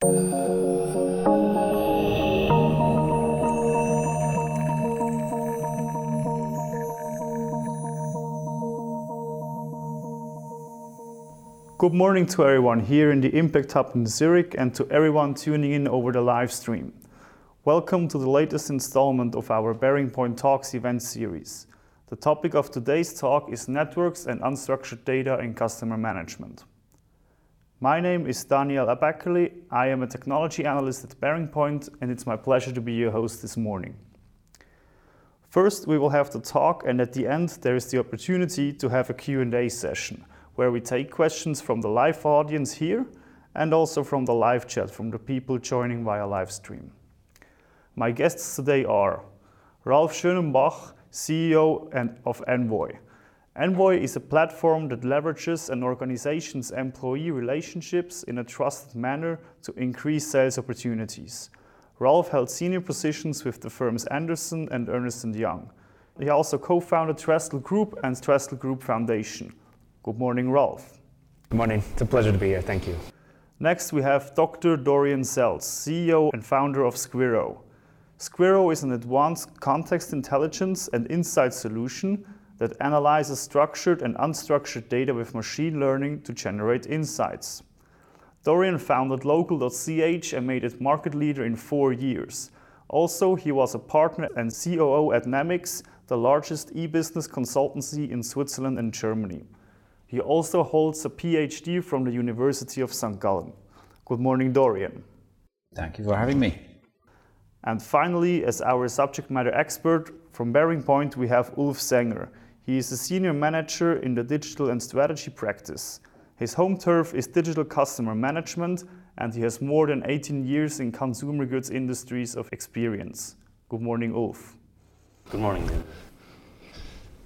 Good morning to everyone here in the Impact Hub in Zurich and to everyone tuning in over the live stream. Welcome to the latest installment of our BearingPoint Talks event series. The topic of today's talk is networks and unstructured data in customer management. My name is Daniel Abackerli. I am a technology analyst at BearingPoint, and it's my pleasure to be your host this morning. First, we will have the talk, and at the end, there is the opportunity to have a Q&A session where we take questions from the live audience here and also from the live chat from the people joining via live stream. My guests today are Ralph Schonenbach, CEO and of Envoy. Envoy is a platform that leverages an organization's employee relationships in a trusted manner to increase sales opportunities. Ralph held senior positions with the firms Andersen and Ernst & Young. He also co-founded Trestle Group and Trestle Group Foundation. Good morning, Ralph. Good morning. It's a pleasure to be here. Thank you. Next, we have Dr. Dorian Selz, CEO and founder of Squirro. Squirro is an advanced context intelligence and insight solution that analyzes structured and unstructured data with machine learning to generate insights. Dorian founded Local.ch and made it market leader in four years. Also, he was a partner and COO at Namics, the largest e-business consultancy in Switzerland and Germany. He also holds a PhD from the University of St. Gallen. Good morning, Dorian. Thank you for having me. And finally, as our subject matter expert from BearingPoint, we have Ulf Sänger. He is a senior manager in the digital and strategy practice. His home turf is digital customer management, and he has more than 18 years in consumer goods industries of experience. Good morning, Ulf. Good morning.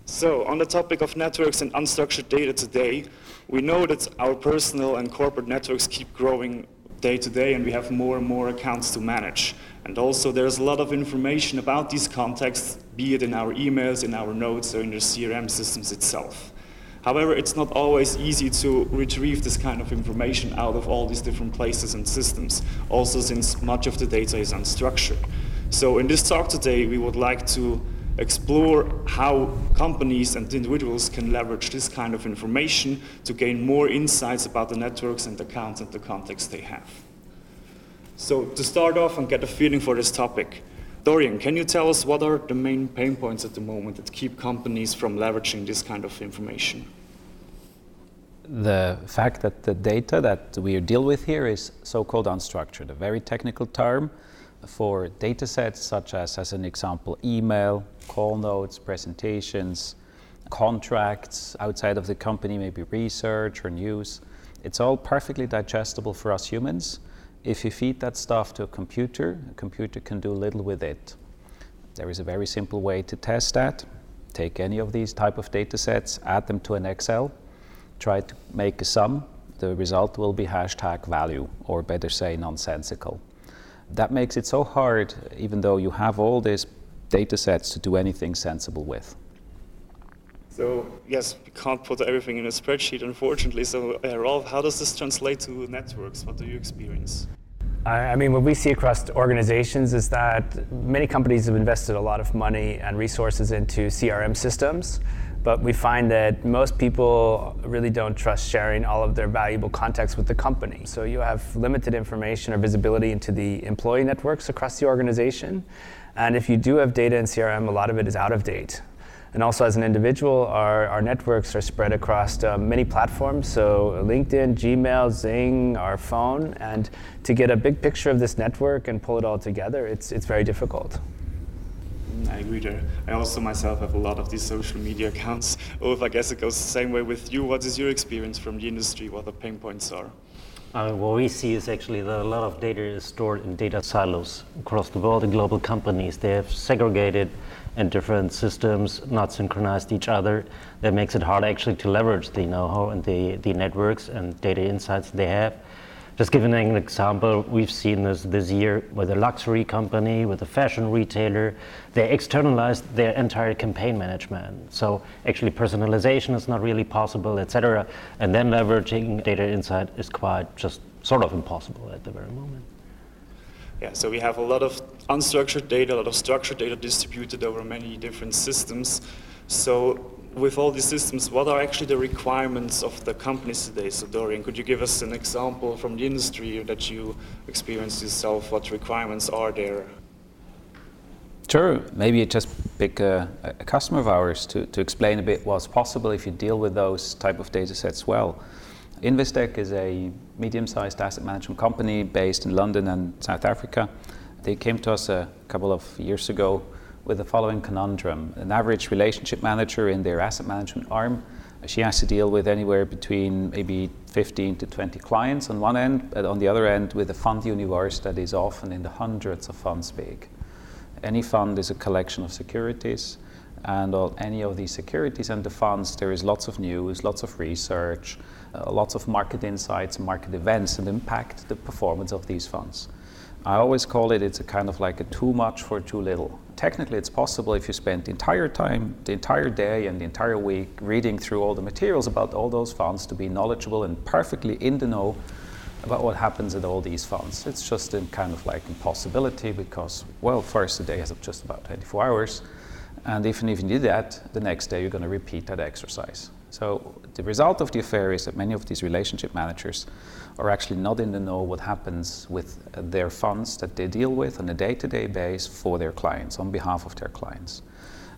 So, on the topic of networks and unstructured data today, we know that our personal and corporate networks keep growing day to day, and we have more and more accounts to manage. And also, there's a lot of information about these contexts, be it in our emails, in our notes, or in the CRM systems itself. However, it's not always easy to retrieve this kind of information out of all these different places and systems, also since much of the data is unstructured. So, in this talk today, we would like to explore how companies and individuals can leverage this kind of information to gain more insights about the networks and accounts and the context they have. So, to start off and get a feeling for this topic, Dorian, can you tell us what are the main pain points at the moment that keep companies from leveraging this kind of information? The fact that the data that we deal with here is so called unstructured, a very technical term for data sets such as, as an example, email, call notes, presentations, contracts outside of the company, maybe research or news. It's all perfectly digestible for us humans. If you feed that stuff to a computer, a computer can do little with it. There is a very simple way to test that. Take any of these type of data sets, add them to an Excel, try to make a sum. The result will be hashtag value, or better say, nonsensical that makes it so hard, even though you have all these data sets to do anything sensible with. So yes, we can't put everything in a spreadsheet, unfortunately. So uh, Ralph, how does this translate to networks? What do you experience? I mean, what we see across organizations is that many companies have invested a lot of money and resources into CRM systems, but we find that most people really don't trust sharing all of their valuable contacts with the company. So you have limited information or visibility into the employee networks across the organization. And if you do have data in CRM, a lot of it is out of date. And also, as an individual, our, our networks are spread across uh, many platforms. So, LinkedIn, Gmail, Xing, our phone. And to get a big picture of this network and pull it all together, it's, it's very difficult. I agree there. I also myself have a lot of these social media accounts. Ulf, I guess it goes the same way with you. What is your experience from the industry? What the pain points are? Uh, what we see is actually that a lot of data is stored in data silos across the world in global companies. They have segregated in different systems, not synchronized each other. That makes it hard actually to leverage the know-how and the, the networks and data insights they have. Just giving an example, we've seen this this year with a luxury company, with a fashion retailer. They externalized their entire campaign management. So actually personalization is not really possible, etc. And then leveraging data insight is quite just sort of impossible at the very moment. Yeah, so we have a lot of unstructured data, a lot of structured data distributed over many different systems. So with all these systems, what are actually the requirements of the companies today? So Dorian, could you give us an example from the industry that you experienced yourself? What requirements are there? Sure. Maybe just pick a, a, customer of ours to, to explain a bit what's possible if you deal with those type of data sets well. Investec is a medium-sized asset management company based in London and South Africa. They came to us a couple of years ago with the following conundrum. An average relationship manager in their asset management arm, she has to deal with anywhere between maybe 15 to 20 clients on one end, but on the other end with a fund universe that is often in the hundreds of funds big. Any fund is a collection of securities, and on any of these securities and the funds, there is lots of news, lots of research, uh, lots of market insights, market events, and impact the performance of these funds. I always call it it's a kind of like a too much for too little. Technically, it's possible if you spend the entire time, the entire day, and the entire week reading through all the materials about all those funds to be knowledgeable and perfectly in the know about what happens in all these funds. It's just a kind of like impossibility because, well, first the day has just about 24 hours, and even if you do that, the next day you're going to repeat that exercise. So the result of the affair is that many of these relationship managers are actually not in the know what happens with their funds that they deal with on a day-to-day basis for their clients, on behalf of their clients.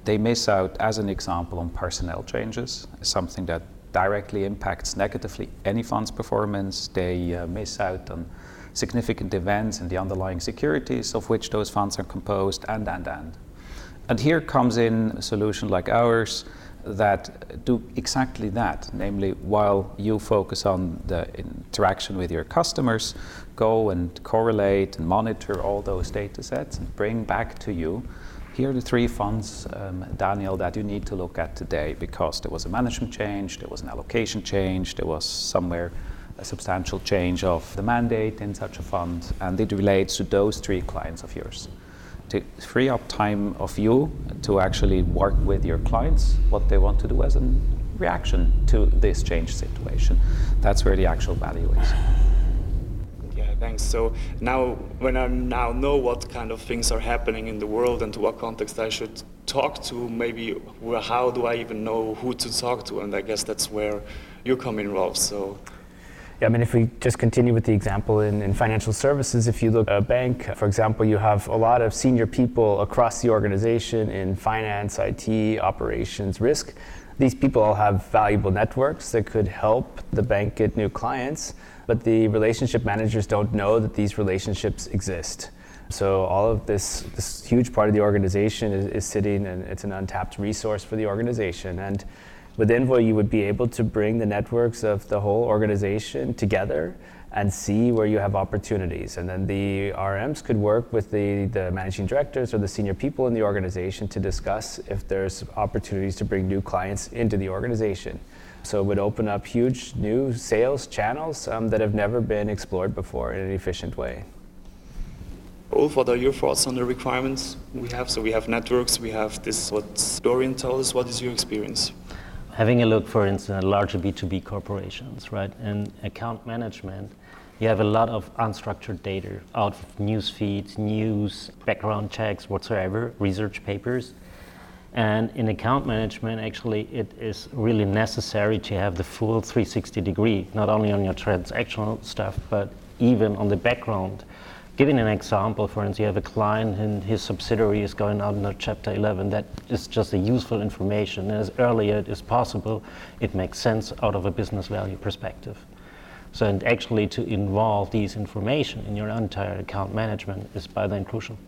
They miss out, as an example, on personnel changes, something that directly impacts negatively any fund's performance. They uh, miss out on significant events and the underlying securities of which those funds are composed, and, and, and. And here comes in a solution like ours that do exactly that, namely, while you focus on the interaction with your customers, go and correlate and monitor all those data sets and bring back to you. Here are the three funds, um, Daniel, that you need to look at today because there was a management change, there was an allocation change, there was somewhere a substantial change of the mandate in such a fund, and it relates to those three clients of yours to free up time of you to actually work with your clients what they want to do as a reaction to this change situation. That's where the actual value is. Yeah, thanks. So now, when I now know what kind of things are happening in the world and to what context I should talk to, maybe how do I even know who to talk to? And I guess that's where you come in, Rolf. So I mean, if we just continue with the example in, in, financial services, if you look at a bank, for example, you have a lot of senior people across the organization in finance, IT, operations, risk. These people all have valuable networks that could help the bank get new clients, but the relationship managers don't know that these relationships exist. So all of this, this huge part of the organization is, is sitting, and it's an untapped resource for the organization. And with Envoy, you would be able to bring the networks of the whole organization together and see where you have opportunities. And then the RMs could work with the, the managing directors or the senior people in the organization to discuss if there's opportunities to bring new clients into the organization. So it would open up huge new sales channels um, that have never been explored before in an efficient way. Ulf, what are your thoughts on the requirements we have? So we have networks, we have this, what Dorian told us. What is your experience? Having a look, for instance, at larger B2B corporations, right? In account management, you have a lot of unstructured data out of news feeds, news, background checks, whatsoever, research papers. And in account management, actually, it is really necessary to have the full 360 degree, not only on your transactional stuff, but even on the background Giving an example, for instance, you have a client and his subsidiary is going out under Chapter 11. That is just a useful information. And as early as possible, it makes sense out of a business value perspective. So, and actually to involve these information in your entire account management is by then crucial.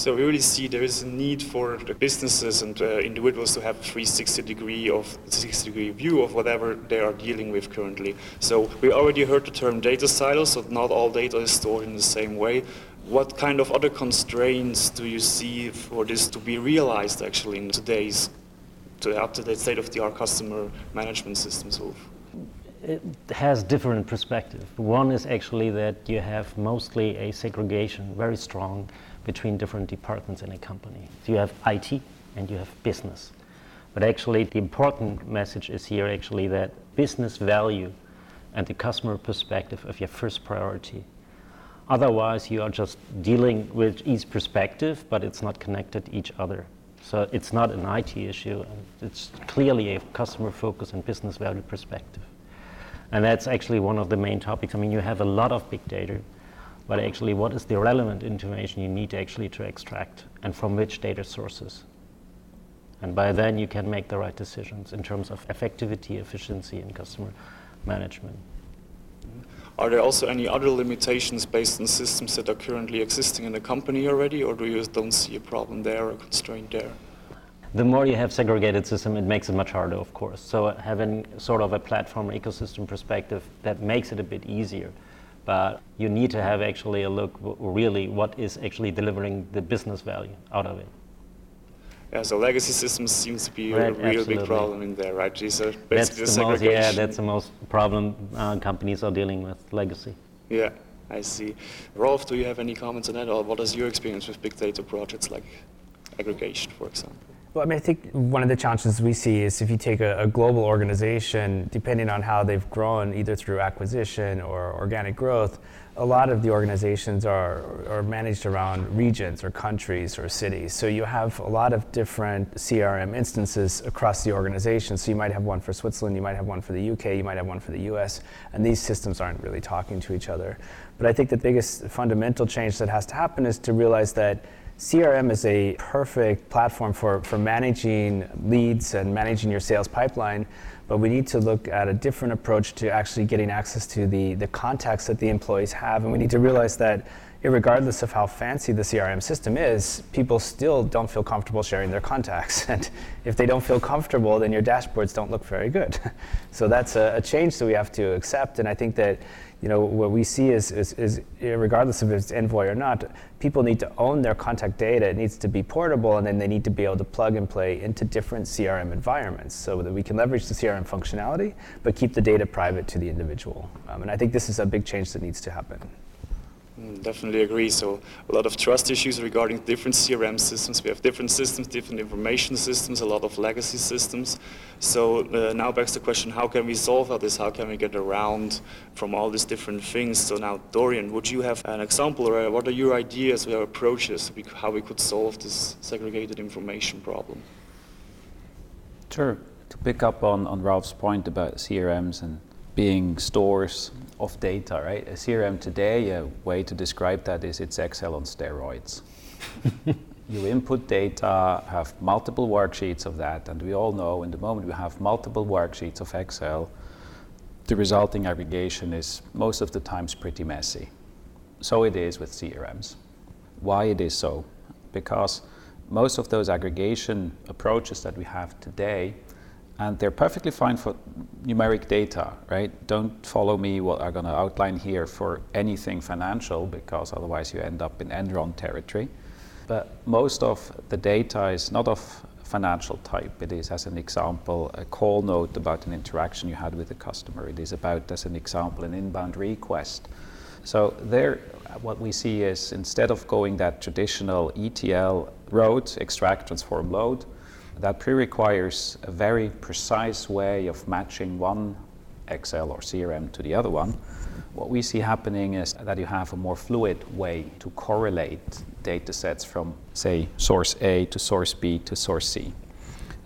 So we really see there is a need for the businesses and uh, individuals to have a 360 degree of 60 degree view of whatever they are dealing with currently. So we already heard the term data silos, so not all data is stored in the same way. What kind of other constraints do you see for this to be realized actually in today's to up-to-date state-of-the-art customer management systems? It has different perspective. One is actually that you have mostly a segregation, very strong between different departments in a company. So you have IT and you have business. But actually, the important message is here actually that business value and the customer perspective of your first priority. Otherwise, you are just dealing with each perspective, but it's not connected to each other. So it's not an IT issue, it's clearly a customer focus and business value perspective. And that's actually one of the main topics. I mean, you have a lot of big data, but actually, what is the relevant information you need actually to extract, and from which data sources? And by then, you can make the right decisions in terms of effectivity, efficiency, and customer management. Are there also any other limitations based on systems that are currently existing in the company already, or do you don't see a problem there or a constraint there? The more you have segregated system, it makes it much harder, of course. So having sort of a platform ecosystem perspective that makes it a bit easier. But you need to have actually a look really what is actually delivering the business value out of it. Yeah, so legacy systems seems to be right, a real absolutely. big problem in there, right? These are basically that's the most, yeah, that's the most problem uh, companies are dealing with, legacy. Yeah, I see. Rolf, do you have any comments on that, or what is your experience with big data projects like aggregation, for example? Well, I mean, I think one of the challenges we see is if you take a, a, global organization, depending on how they've grown, either through acquisition or organic growth, a lot of the organizations are, are managed around regions or countries or cities. So you have a lot of different CRM instances across the organization. So you might have one for Switzerland, you might have one for the UK, you might have one for the US, and these systems aren't really talking to each other. But I think the biggest fundamental change that has to happen is to realize that CRM is a perfect platform for, for managing leads and managing your sales pipeline, but we need to look at a different approach to actually getting access to the, the contacts that the employees have. And we need to realize that regardless of how fancy the CRM system is, people still don't feel comfortable sharing their contacts. And if they don't feel comfortable, then your dashboards don't look very good. so that's a, a change that we have to accept. And I think that you know, what we see is, is, is, regardless of if it's Envoy or not, people need to own their contact data. It needs to be portable, and then they need to be able to plug and play into different CRM environments so that we can leverage the CRM functionality, but keep the data private to the individual. Um, and I think this is a big change that needs to happen. Mm, definitely agree. So a lot of trust issues regarding different CRM systems. We have different systems, different information systems, a lot of legacy systems. So uh, now back to the question, how can we solve all this? How can we get around from all these different things? So now, Dorian, would you have an example or what are your ideas or approaches how we could solve this segregated information problem? Sure. To pick up on, on Ralph's point about CRMs and being stores of data, right? A CRM today, a way to describe that is it's Excel on steroids. you input data, have multiple worksheets of that, and we all know in the moment we have multiple worksheets of Excel, the resulting aggregation is most of the times pretty messy. So it is with CRMs. Why it is so? Because most of those aggregation approaches that we have today and they're perfectly fine for numeric data, right? Don't follow me what I'm going to outline here for anything financial because otherwise you end up in Enron territory. But most of the data is not of financial type. It is, as an example, a call note about an interaction you had with a customer. It is about, as an example, an inbound request. So there, what we see is instead of going that traditional ETL road, extract, transform, load, that pre-requires a very precise way of matching one Excel or CRM to the other one. What we see happening is that you have a more fluid way to correlate data sets from, say, source A to source B to source C.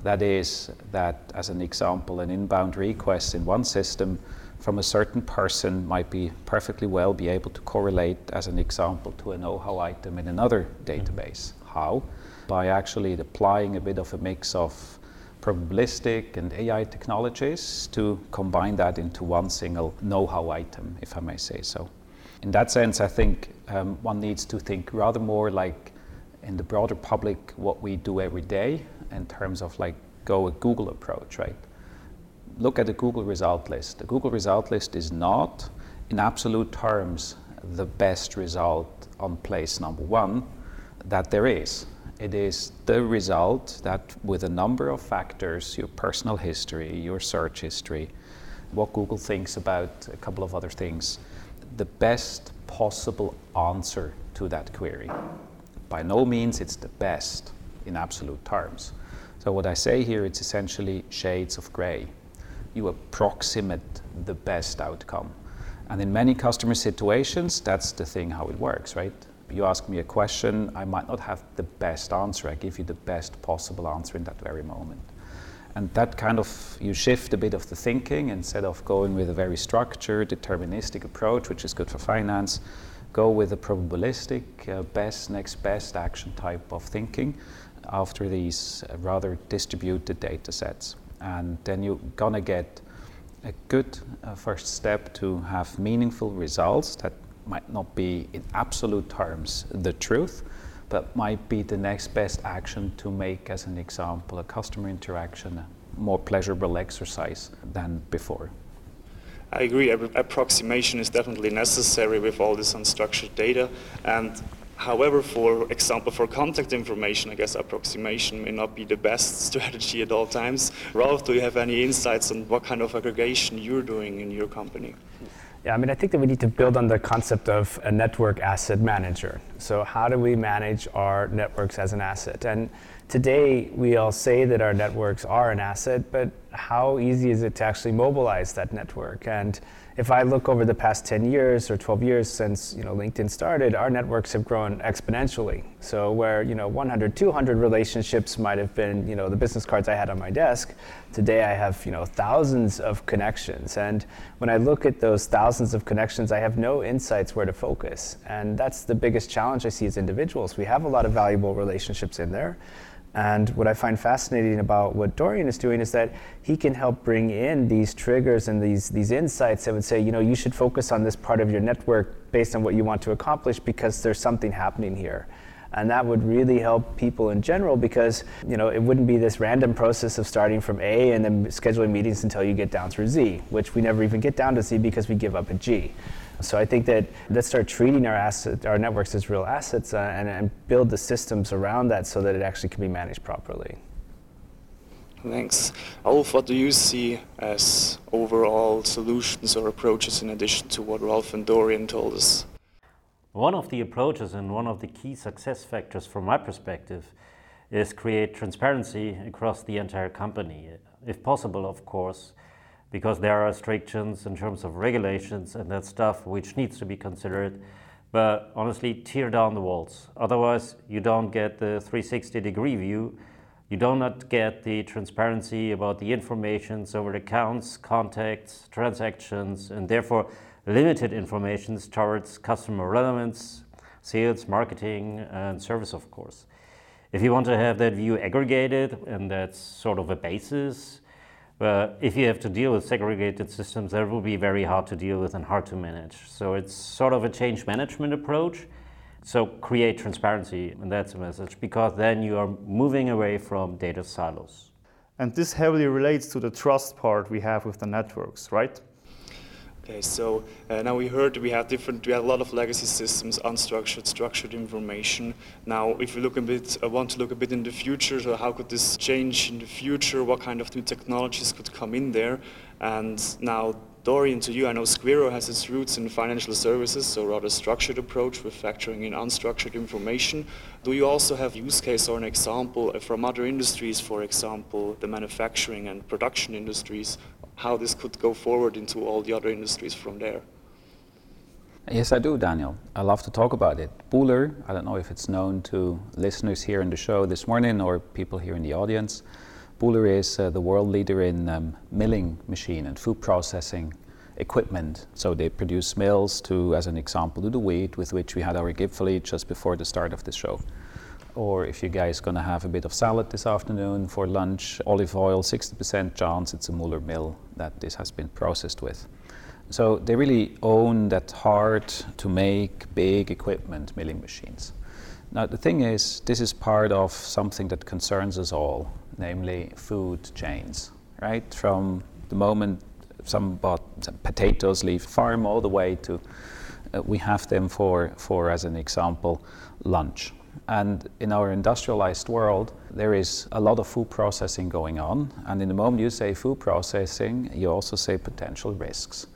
That is, that as an example, an inbound request in one system from a certain person might be perfectly well be able to correlate, as an example, to a know how item in another database. How? By actually applying a bit of a mix of probabilistic and AI technologies to combine that into one single know how item, if I may say so. In that sense, I think um, one needs to think rather more like in the broader public what we do every day in terms of like go a Google approach, right? Look at the Google result list. The Google result list is not, in absolute terms, the best result on place number one that there is. It is the result that, with a number of factors, your personal history, your search history, what Google thinks about a couple of other things, the best possible answer to that query. By no means it's the best in absolute terms. So, what I say here, it's essentially shades of gray. You approximate the best outcome. And in many customer situations, that's the thing how it works, right? You ask me a question, I might not have the best answer. I give you the best possible answer in that very moment. And that kind of, you shift a bit of the thinking instead of going with a very structured, deterministic approach, which is good for finance, go with a probabilistic, uh, best, next best action type of thinking after these uh, rather distributed data sets. And then you're gonna get a good uh, first step to have meaningful results that might not be in absolute terms the truth, but might be the next best action to make, as an example, a customer interaction a more pleasurable exercise than before. I agree. Approximation is definitely necessary with all this unstructured data. And however, for example, for contact information, I guess approximation may not be the best strategy at all times. Ralph, do you have any insights on what kind of aggregation you're doing in your company? Yeah, I mean, I think that we need to build on the concept of a network asset manager. So, how do we manage our networks as an asset? And today, we all say that our networks are an asset, but how easy is it to actually mobilize that network? And if I look over the past 10 years or 12 years since you know LinkedIn started, our networks have grown exponentially. So where you know 100, 200 relationships might have been you know the business cards I had on my desk, today I have you know thousands of connections. And when I look at those thousands of connections, I have no insights where to focus. And that's the biggest challenge I see as individuals. We have a lot of valuable relationships in there. And what I find fascinating about what Dorian is doing is that he can help bring in these triggers and these, these insights that would say, you know, you should focus on this part of your network based on what you want to accomplish because there's something happening here. And that would really help people in general because, you know, it wouldn't be this random process of starting from A and then scheduling meetings until you get down through Z, which we never even get down to Z because we give up at G. So I think that let's start treating our asset, our networks as real assets, uh, and, and build the systems around that so that it actually can be managed properly. Thanks. Ulf, what do you see as overall solutions or approaches in addition to what Ralph and Dorian told us? One of the approaches and one of the key success factors from my perspective is create transparency across the entire company. If possible, of course, because there are restrictions in terms of regulations and that stuff which needs to be considered. But honestly, tear down the walls. Otherwise, you don't get the 360 degree view. You do not get the transparency about the informations over accounts, contacts, transactions, and therefore limited information towards customer relevance, sales, marketing, and service, of course. If you want to have that view aggregated, and that's sort of a basis, but if you have to deal with segregated systems, that will be very hard to deal with and hard to manage. So it's sort of a change management approach. So create transparency, and that's a message, because then you are moving away from data silos. And this heavily relates to the trust part we have with the networks, right? Okay, so uh, now we heard we have different, we have a lot of legacy systems, unstructured, structured information. Now, if we look a bit, uh, want to look a bit in the future, so how could this change in the future? What kind of new technologies could come in there? And now, Dorian, to you, I know Squirro has its roots in financial services, so rather structured approach with factoring in unstructured information. Do you also have use case or an example uh, from other industries, for example, the manufacturing and production industries, how this could go forward into all the other industries from there. Yes, I do, Daniel. I love to talk about it. Bühler, I don't know if it's known to listeners here in the show this morning or people here in the audience. Bühler is uh, the world leader in um, milling machine and food processing equipment. So they produce mills to, as an example, do the wheat with which we had our Gipfeli just before the start of the show or if you guys are going to have a bit of salad this afternoon for lunch, olive oil, 60% chance it's a Bühler mill that this has been processed with. So they really own that hard to make big equipment milling machines. Now the thing is, this is part of something that concerns us all, namely food chains, right? From the moment some, bought, some potatoes leave farm all the way to uh, we have them for, for, as an example, lunch. And in our industrialized world, there is a lot of food processing going on. And in the moment you say food processing, you also say potential risks.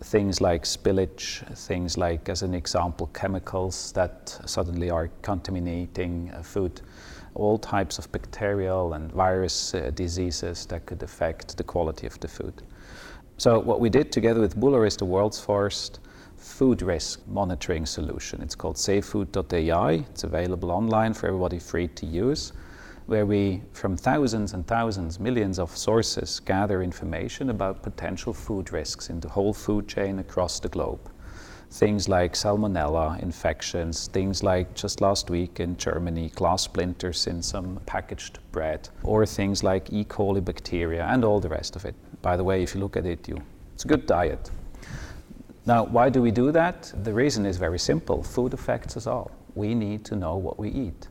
Things like spillage, things like, as an example, chemicals that suddenly are contaminating uh, food, all types of bacterial and virus uh, diseases that could affect the quality of the food. So, what we did together with Bühler is the world's first food risk monitoring solution. It's called SafeFood.ai. It's available online for everybody free to use, where we, from thousands and thousands, millions of sources, gather information about potential food risks in the whole food chain across the globe. Things like salmonella infections, things like just last week in Germany, glass splinters in some packaged bread, or things like E. coli bacteria and all the rest of it. By the way, if you look at it, you, it's a good diet. Now, why do we do that? The reason is very simple food affects us all. We need to know what we eat.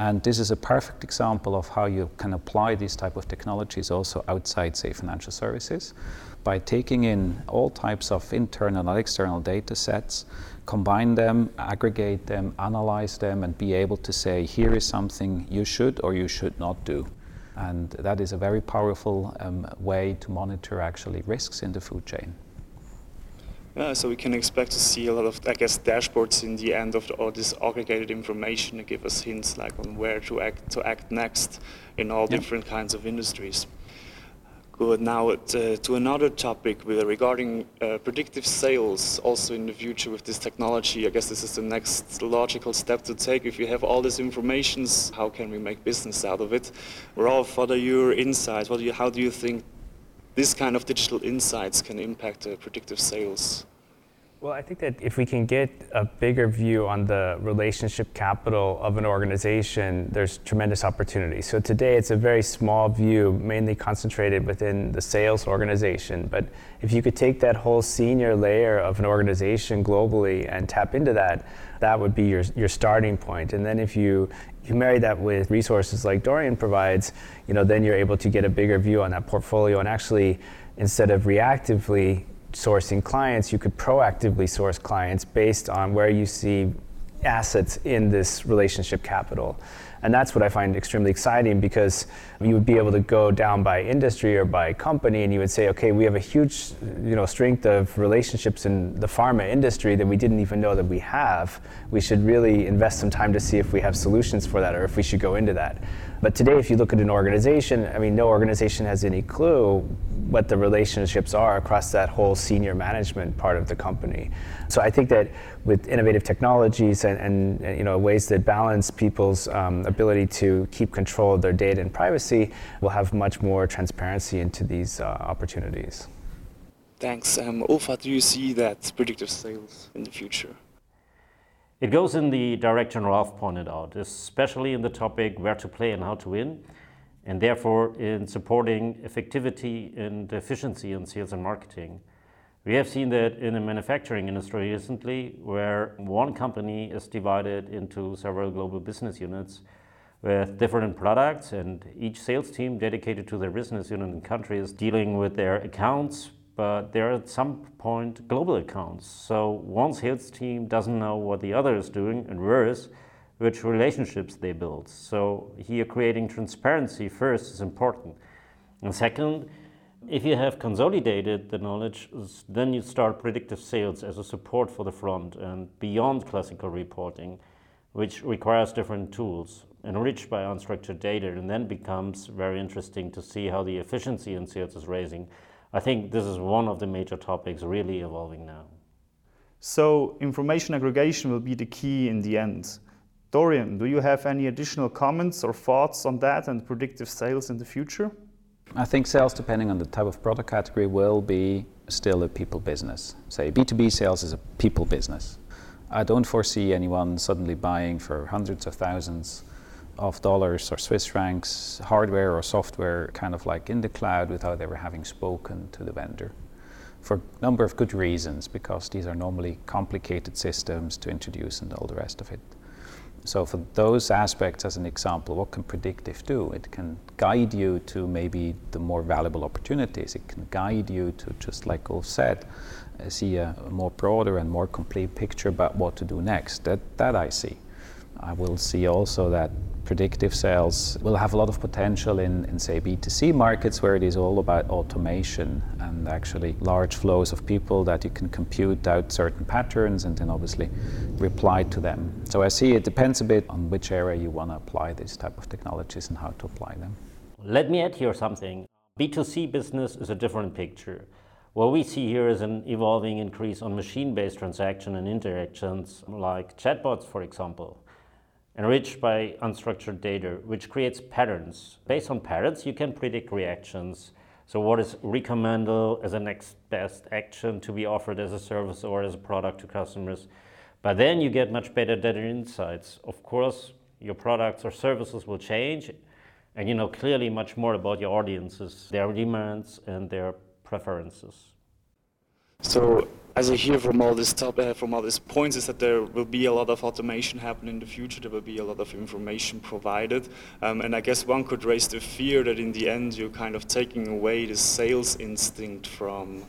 And this is a perfect example of how you can apply these type of technologies also outside, say, financial services, by taking in all types of internal and external data sets, combine them, aggregate them, analyze them, and be able to say, here is something you should or you should not do. And that is a very powerful um, way to monitor actually risks in the food chain. Yeah, so we can expect to see a lot of, I guess, dashboards in the end of the, all this aggregated information to give us hints like on where to act to act next in all different kinds of industries. Good. Now uh, to another topic with, regarding uh, predictive sales. Also in the future with this technology, I guess this is the next logical step to take. If you have all these informations, how can we make business out of it? Rolf, what are your insights? What do you, how do you think this kind of digital insights can impact uh, predictive sales? Well, I think that if we can get a bigger view on the relationship capital of an organization, there's tremendous opportunity. So today it's a very small view, mainly concentrated within the sales organization. But if you could take that whole senior layer of an organization globally and tap into that, that would be your, your starting point. And then if you you marry that with resources like Dorian provides, you know, then you're able to get a bigger view on that portfolio and actually instead of reactively sourcing clients, you could proactively source clients based on where you see assets in this relationship capital. And that's what I find extremely exciting because you would be able to go down by industry or by company and you would say, okay, we have a huge you know, strength of relationships in the pharma industry that we didn't even know that we have. We should really invest some time to see if we have solutions for that or if we should go into that. But today, if you look at an organization, I mean, no organization has any clue what the relationships are across that whole senior management part of the company. So I think that with innovative technologies and, and, and you know ways that balance people's um, ability to keep control of their data and privacy, we'll have much more transparency into these uh, opportunities. Thanks. Um, Ulfa, do you see that predictive sales in the future? It goes in the direction Rolf pointed out, especially in the topic where to play and how to win, and therefore in supporting effectivity and efficiency in sales and marketing. We have seen that in the manufacturing industry recently, where one company is divided into several global business units with different products, and each sales team dedicated to their business unit and country is dealing with their accounts, but there are at some point global accounts. So one sales team doesn't know what the other is doing, and worse, which relationships they build. So here creating transparency first is important. And second, if you have consolidated the knowledge, then you start predictive sales as a support for the front and beyond classical reporting, which requires different tools enriched by unstructured data and then becomes very interesting to see how the efficiency in sales is raising I think this is one of the major topics really evolving now. So, information aggregation will be the key in the end. Dorian, do you have any additional comments or thoughts on that and predictive sales in the future? I think sales, depending on the type of product category, will be still a people business. Say B2B sales is a people business. I don't foresee anyone suddenly buying for hundreds of thousands of dollars or Swiss francs, hardware or software, kind of like in the cloud without ever having spoken to the vendor. For a number of good reasons, because these are normally complicated systems to introduce and all the rest of it. So, for those aspects, as an example, what can predictive do? It can guide you to maybe the more valuable opportunities. It can guide you to, just like Ulf said, see a, a more broader and more complete picture about what to do next. That, that I see. I will see also that predictive sales will have a lot of potential in, in, say, B2C markets where it is all about automation and actually large flows of people that you can compute out certain patterns and then obviously reply to them. So I see it depends a bit on which area you want to apply these type of technologies and how to apply them. Let me add here something. B2C business is a different picture. What we see here is an evolving increase on machine-based transaction and interactions like chatbots, for example, enriched by unstructured data, which creates patterns. Based on patterns, you can predict reactions. So what is recommendable as a next best action to be offered as a service or as a product to customers? But then you get much better data insights. Of course, your products or services will change and you know clearly much more about your audiences, their demands and their preferences. So, as I hear from all this top, uh, from all these points, is that there will be a lot of automation happen in the future. There will be a lot of information provided, um, and I guess one could raise the fear that in the end you're kind of taking away the sales instinct from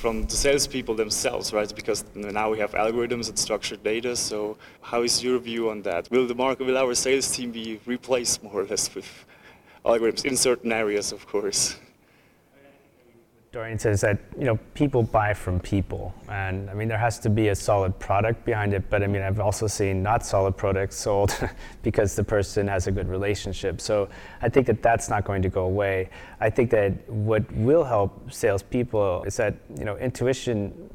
from the salespeople themselves, right? Because now we have algorithms and structured data. So, how is your view on that? Will the market, will our sales team be replaced more or less with algorithms in certain areas, of course? Dorian says that you know people buy from people, and I mean there has to be a solid product behind it. But I mean I've also seen not solid products sold because the person has a good relationship. So I think that that's not going to go away. I think that what will help salespeople is that you know intuition.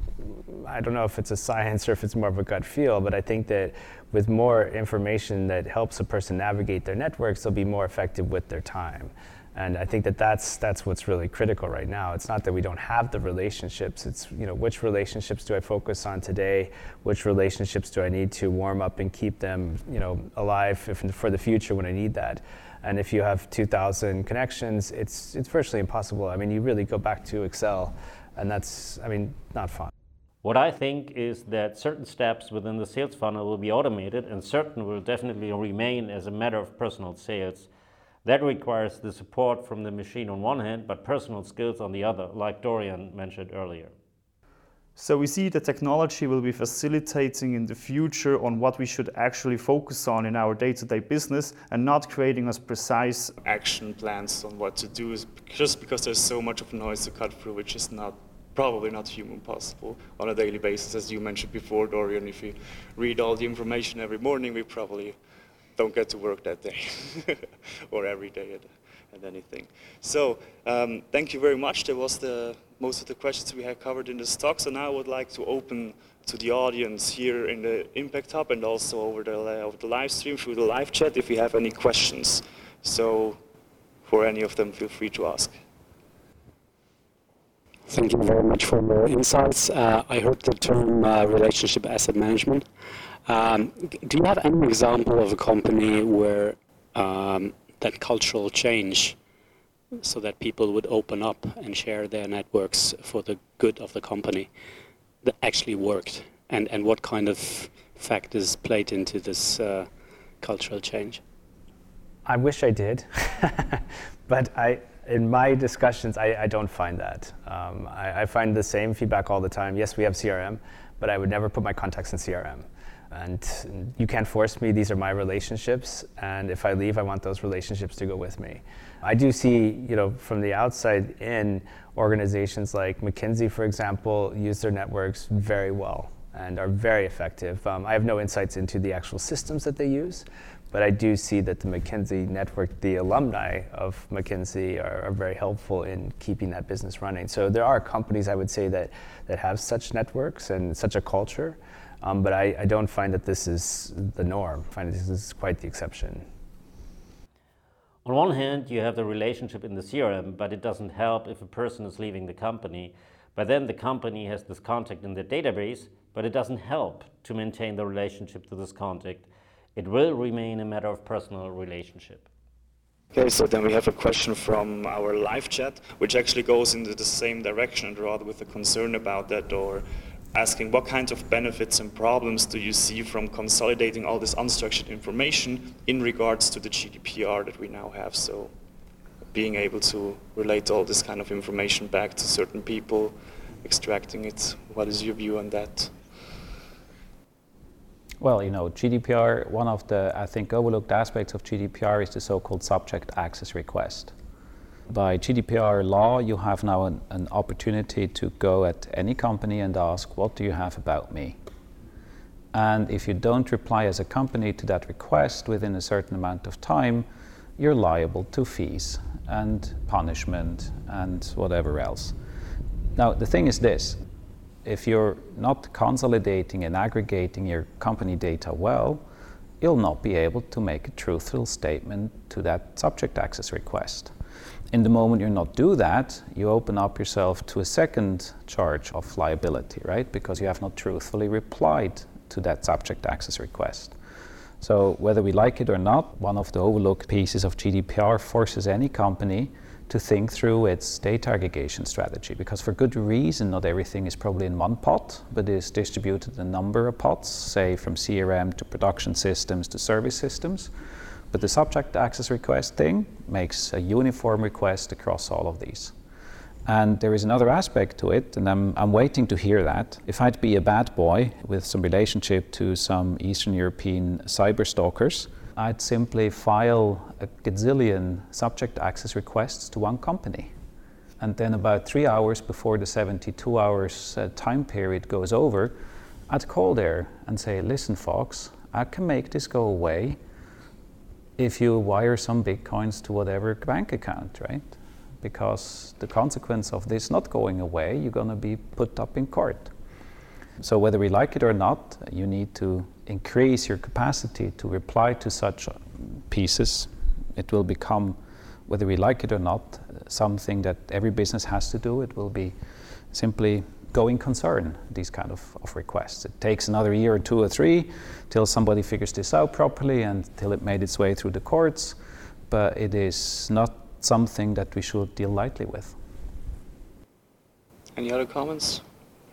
I don't know if it's a science or if it's more of a gut feel, but I think that with more information that helps a person navigate their networks, they'll be more effective with their time. And I think that that's, that's what's really critical right now. It's not that we don't have the relationships. It's, you know, which relationships do I focus on today? Which relationships do I need to warm up and keep them, you know, alive if, for the future when I need that? And if you have 2,000 connections, it's, it's virtually impossible. I mean, you really go back to Excel, and that's, I mean, not fun. What I think is that certain steps within the sales funnel will be automated, and certain will definitely remain as a matter of personal sales. That requires the support from the machine on one hand, but personal skills on the other, like Dorian mentioned earlier. So we see that technology will be facilitating in the future on what we should actually focus on in our day-to-day business and not creating us precise action plans on what to do just because there's so much of noise to cut through which is not probably not human possible on a daily basis as you mentioned before Dorian if we read all the information every morning we probably don't get to work that day or every day at, at anything. So um, thank you very much. That was the most of the questions we had covered in this talk. So now I would like to open to the audience here in the Impact Hub and also over the, over the live stream through the live chat if you have any questions. So for any of them, feel free to ask. Thank you very much for your insights. Uh, I heard the term uh, relationship asset management. Um, do you have any example of a company where um, that cultural change, so that people would open up and share their networks for the good of the company, that actually worked, and and what kind of factors played into this uh, cultural change? I wish I did, but I in my discussions, I, I don't find that. Um, I, I, find the same feedback all the time. Yes, we have CRM, but I would never put my contacts in CRM. And you can't force me, these are my relationships. And if I leave, I want those relationships to go with me. I do see, you know, from the outside in, organizations like McKinsey, for example, use their networks very well and are very effective. Um, I have no insights into the actual systems that they use, but I do see that the McKinsey network, the alumni of McKinsey, are, are, very helpful in keeping that business running. So there are companies I would say that that have such networks and such a culture. Um, but I, I, don't find that this is the norm. I find this is quite the exception. On one hand, you have the relationship in the CRM, but it doesn't help if a person is leaving the company. But then the company has this contact in the database, but it doesn't help to maintain the relationship to this contact. It will remain a matter of personal relationship. Okay, so then we have a question from our live chat, which actually goes into the same direction, rather with a concern about that or asking what kinds of benefits and problems do you see from consolidating all this unstructured information in regards to the GDPR that we now have. So being able to relate all this kind of information back to certain people, extracting it. What is your view on that? Well, you know, GDPR, one of the, I think, overlooked aspects of GDPR is the so-called subject access request by GDPR law, you have now an, an, opportunity to go at any company and ask, What do you have about me? And if you don't reply as a company to that request within a certain amount of time, you're liable to fees and punishment and whatever else. Now, the thing is this if you're not consolidating and aggregating your company data well, you'll not be able to make a truthful statement to that subject access request. In the moment you're not do that, you open up yourself to a second charge of liability, right? Because you have not truthfully replied to that subject access request. So whether we like it or not, one of the overlooked pieces of GDPR forces any company to think through its data aggregation strategy because for good reason not everything is probably in one pot but is distributed in a number of pots say from crm to production systems to service systems but the subject access request thing makes a uniform request across all of these and there is another aspect to it, and I'm, I'm waiting to hear that. If I'd be a bad boy with some relationship to some Eastern European cyber stalkers, I'd simply file a gazillion subject access requests to one company. And then, about three hours before the 72 hours uh, time period goes over, I'd call there and say, Listen, Fox, I can make this go away if you wire some bitcoins to whatever bank account, right? Because the consequence of this not going away, you're going to be put up in court. So, whether we like it or not, you need to increase your capacity to reply to such pieces. It will become, whether we like it or not, something that every business has to do. It will be simply going concern, these kind of, of requests. It takes another year or two or three till somebody figures this out properly and till it made its way through the courts, but it is not something that we should deal lightly with. Any other comments?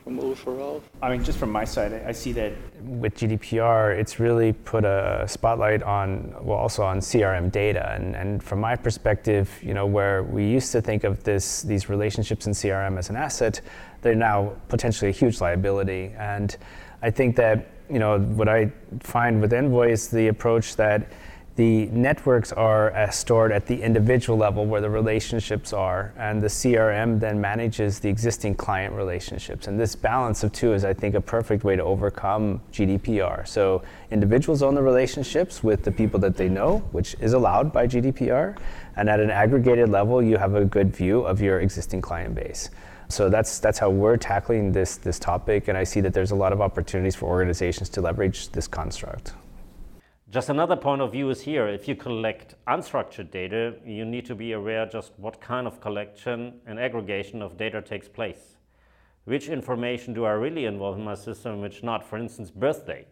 from I mean, just from my side, I see that with GDPR, it's really put a spotlight on, well, also on CRM data. And, and from my perspective, you know, where we used to think of this, these relationships in CRM as an asset, they're now potentially a huge liability. And I think that, you know, what I find with Envoy is the approach that the networks are uh, stored at the individual level where the relationships are, and the CRM then manages the existing client relationships. And this balance of two is, I think, a perfect way to overcome GDPR. So individuals own the relationships with the people that they know, which is allowed by GDPR, and at an aggregated level, you have a good view of your existing client base. So that's that's how we're tackling this this topic, and I see that there's a lot of opportunities for organizations to leverage this construct. Just another point of view is here. If you collect unstructured data, you need to be aware just what kind of collection and aggregation of data takes place. Which information do I really involve in my system, which not? For instance, birthday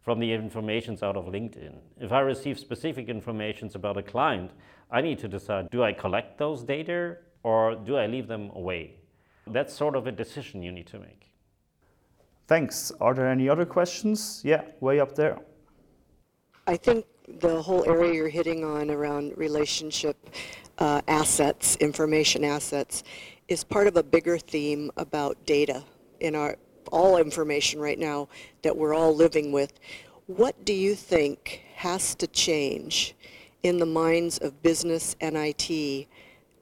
from the informations out of LinkedIn. If I receive specific informations about a client, I need to decide, do I collect those data or do I leave them away? That's sort of a decision you need to make. Thanks. Are there any other questions? Yeah, way up there. I think the whole area you're hitting on around relationship uh, assets, information assets, is part of a bigger theme about data in our all information right now that we're all living with. What do you think has to change in the minds of business and IT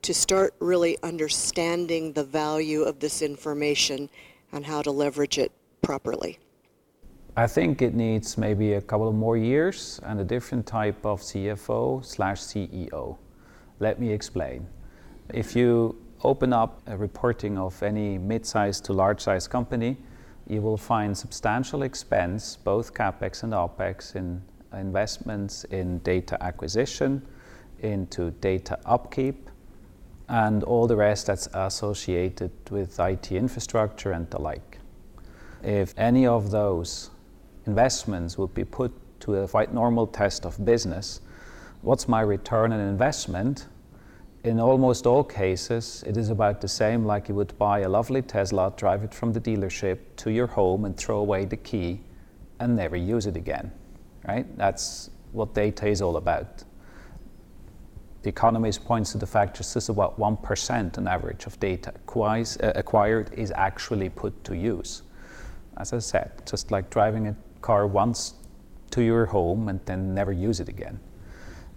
to start really understanding the value of this information and how to leverage it properly? I think it needs maybe a couple of more years and a different type of CFO slash CEO. Let me explain. If you open up a reporting of any mid-sized to large-sized company, you will find substantial expense, both capex and opex, in investments in data acquisition, into data upkeep, and all the rest that's associated with IT infrastructure and the like. If any of those investments would be put to a quite normal test of business. What's my return on investment? In almost all cases, it is about the same like you would buy a lovely Tesla, drive it from the dealership to your home and throw away the key and never use it again. Right? That's what data is all about. The economist points to the fact just about 1% on average of data uh, acquired is actually put to use. As I said, just like driving a car once to your home and then never use it again.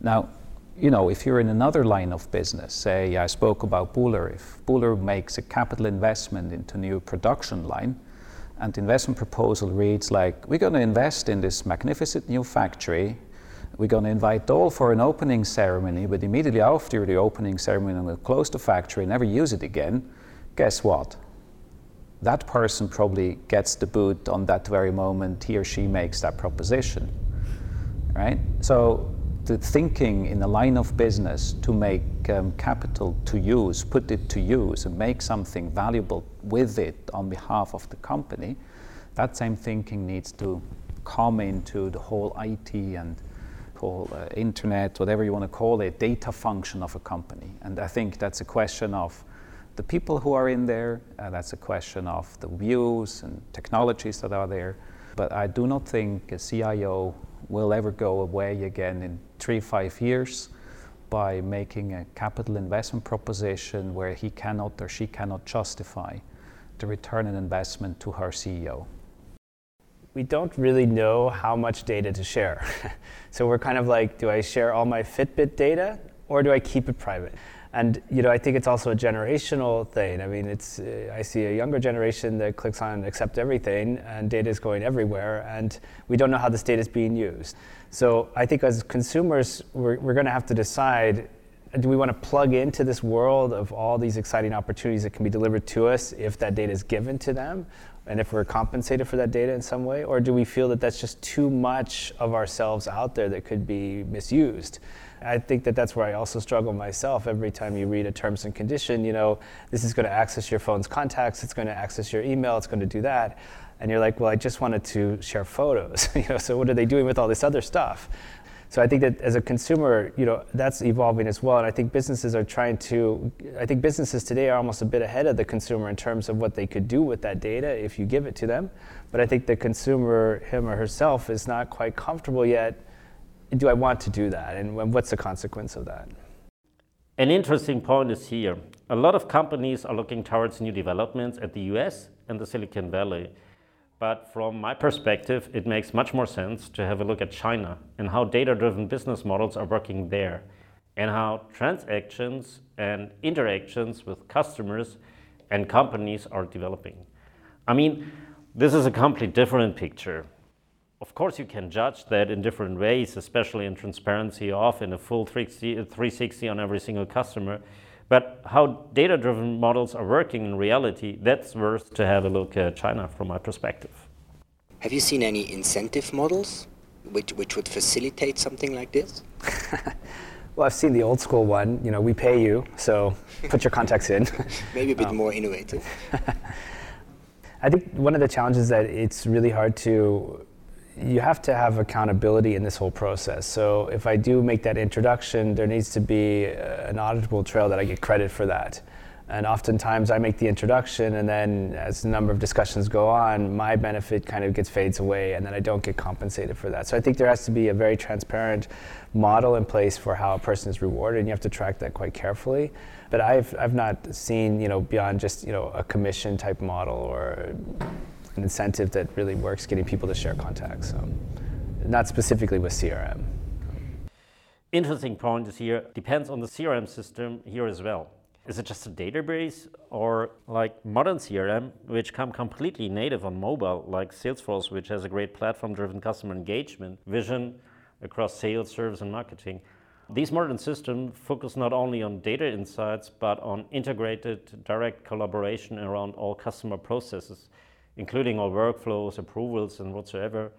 Now, you know, if you're in another line of business, say I spoke about Bühler, if Bühler makes a capital investment into a new production line, and the investment proposal reads like, we're going to invest in this magnificent new factory, we're going to invite all for an opening ceremony, but immediately after the opening ceremony, we'll close the factory, and never use it again. Guess what? that person probably gets the boot on that very moment he or she makes that proposition. Right? So the thinking in a line of business to make um, capital to use, put it to use, and make something valuable with it on behalf of the company, that same thinking needs to come into the whole IT and uh, internet, whatever you want to call it, data function of a company. And I think that's a question of the people who are in there, uh, that's a question of the views and technologies that are there. But I do not think a CIO will ever go away again in three, five years by making a capital investment proposition where he cannot or she cannot justify the return on investment to her CEO. We don't really know how much data to share. so we're kind of like, do I share all my Fitbit data or do I keep it private? And you know, I think it's also a generational thing. I mean, it's uh, I see a younger generation that clicks on accept everything, and data is going everywhere, and we don't know how this data is being used. So I think as consumers, we're, we're going to have to decide: do we want to plug into this world of all these exciting opportunities that can be delivered to us if that data is given to them, and if we're compensated for that data in some way, or do we feel that that's just too much of ourselves out there that could be misused? I think that that's where I also struggle myself. Every time you read a terms and condition, you know, this is going to access your phone's contacts, it's going to access your email, it's going to do that. And you're like, well, I just wanted to share photos. you know, so what are they doing with all this other stuff? So I think that as a consumer, you know, that's evolving as well. And I think businesses are trying to, I think businesses today are almost a bit ahead of the consumer in terms of what they could do with that data if you give it to them. But I think the consumer, him or herself, is not quite comfortable yet do I want to do that? And what's the consequence of that? An interesting point is here. A lot of companies are looking towards new developments at the US and the Silicon Valley. But from my perspective, it makes much more sense to have a look at China and how data driven business models are working there, and how transactions and interactions with customers and companies are developing. I mean, this is a completely different picture. Of course, you can judge that in different ways, especially in transparency of in a full 360 on every single customer. But how data driven models are working in reality, that's worth to have a look at China from my perspective. Have you seen any incentive models which, which would facilitate something like this? well, I've seen the old school one. You know, we pay you, so put your contacts in. Maybe a bit um, more innovative. I think one of the challenges that it's really hard to you have to have accountability in this whole process. So if I do make that introduction, there needs to be uh, an auditable trail that I get credit for that. And oftentimes I make the introduction, and then as the number of discussions go on, my benefit kind of gets fades away, and then I don't get compensated for that. So I think there has to be a very transparent model in place for how a person is rewarded, and you have to track that quite carefully. But I've, I've not seen, you know, beyond just, you know, a commission type model or an incentive that really works getting people to share contacts. So, not specifically with CRM. Interesting point is here depends on the CRM system here as well. Is it just a database or like modern CRM, which come completely native on mobile, like Salesforce, which has a great platform-driven customer engagement vision across sales, service, and marketing? These modern systems focus not only on data insights, but on integrated direct collaboration around all customer processes including all workflows, approvals, and whatsoever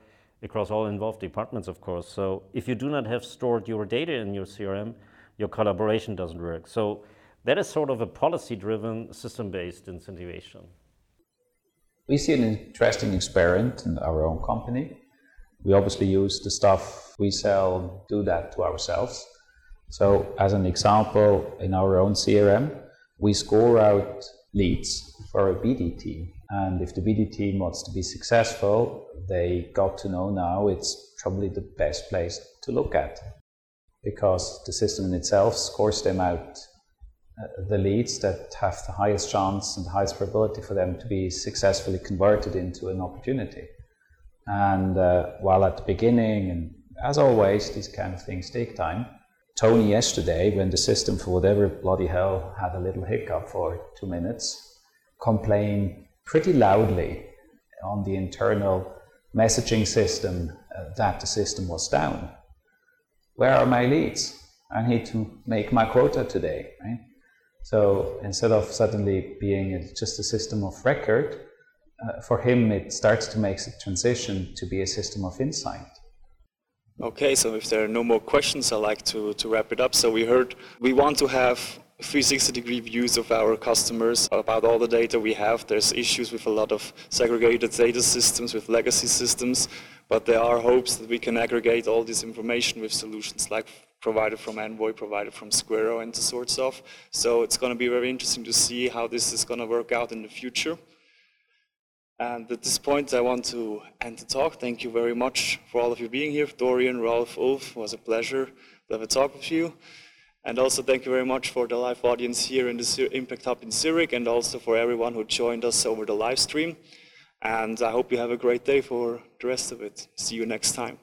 across all involved departments, of course. So if you do not have stored your data in your CRM, your collaboration doesn't work. So that is sort of a policy-driven, system-based incentivization. We see an interesting experiment in our own company. We obviously use the stuff we sell, do that to ourselves. So as an example, in our own CRM, we score out leads for a BD team. And if the BD team wants to be successful, they got to know now it's probably the best place to look at because the system in itself scores them out uh, the leads that have the highest chance and the highest probability for them to be successfully converted into an opportunity. And uh, while at the beginning, and as always, these kind of things take time. Tony yesterday, when the system for whatever bloody hell had a little hiccup for two minutes, complained pretty loudly on the internal messaging system uh, that the system was down. Where are my leads? I need to make my quota today, right? So instead of suddenly being just a system of record, uh, for him, it starts to make the transition to be a system of insight. Okay, so if there are no more questions, I'd like to, to wrap it up. So we heard we want to have 360 degree views of our customers about all the data we have. There's issues with a lot of segregated data systems, with legacy systems, but there are hopes that we can aggregate all this information with solutions like provided from Envoy, provided from Squirro, and the sorts of. So it's going to be very interesting to see how this is going to work out in the future. And at this point, I want to end the talk. Thank you very much for all of you being here. Dorian, Ralph, Ulf, it was a pleasure to have a talk with you. And also thank you very much for the live audience here in the Impact Hub in Zurich and also for everyone who joined us over the live stream. And I hope you have a great day for the rest of it. See you next time.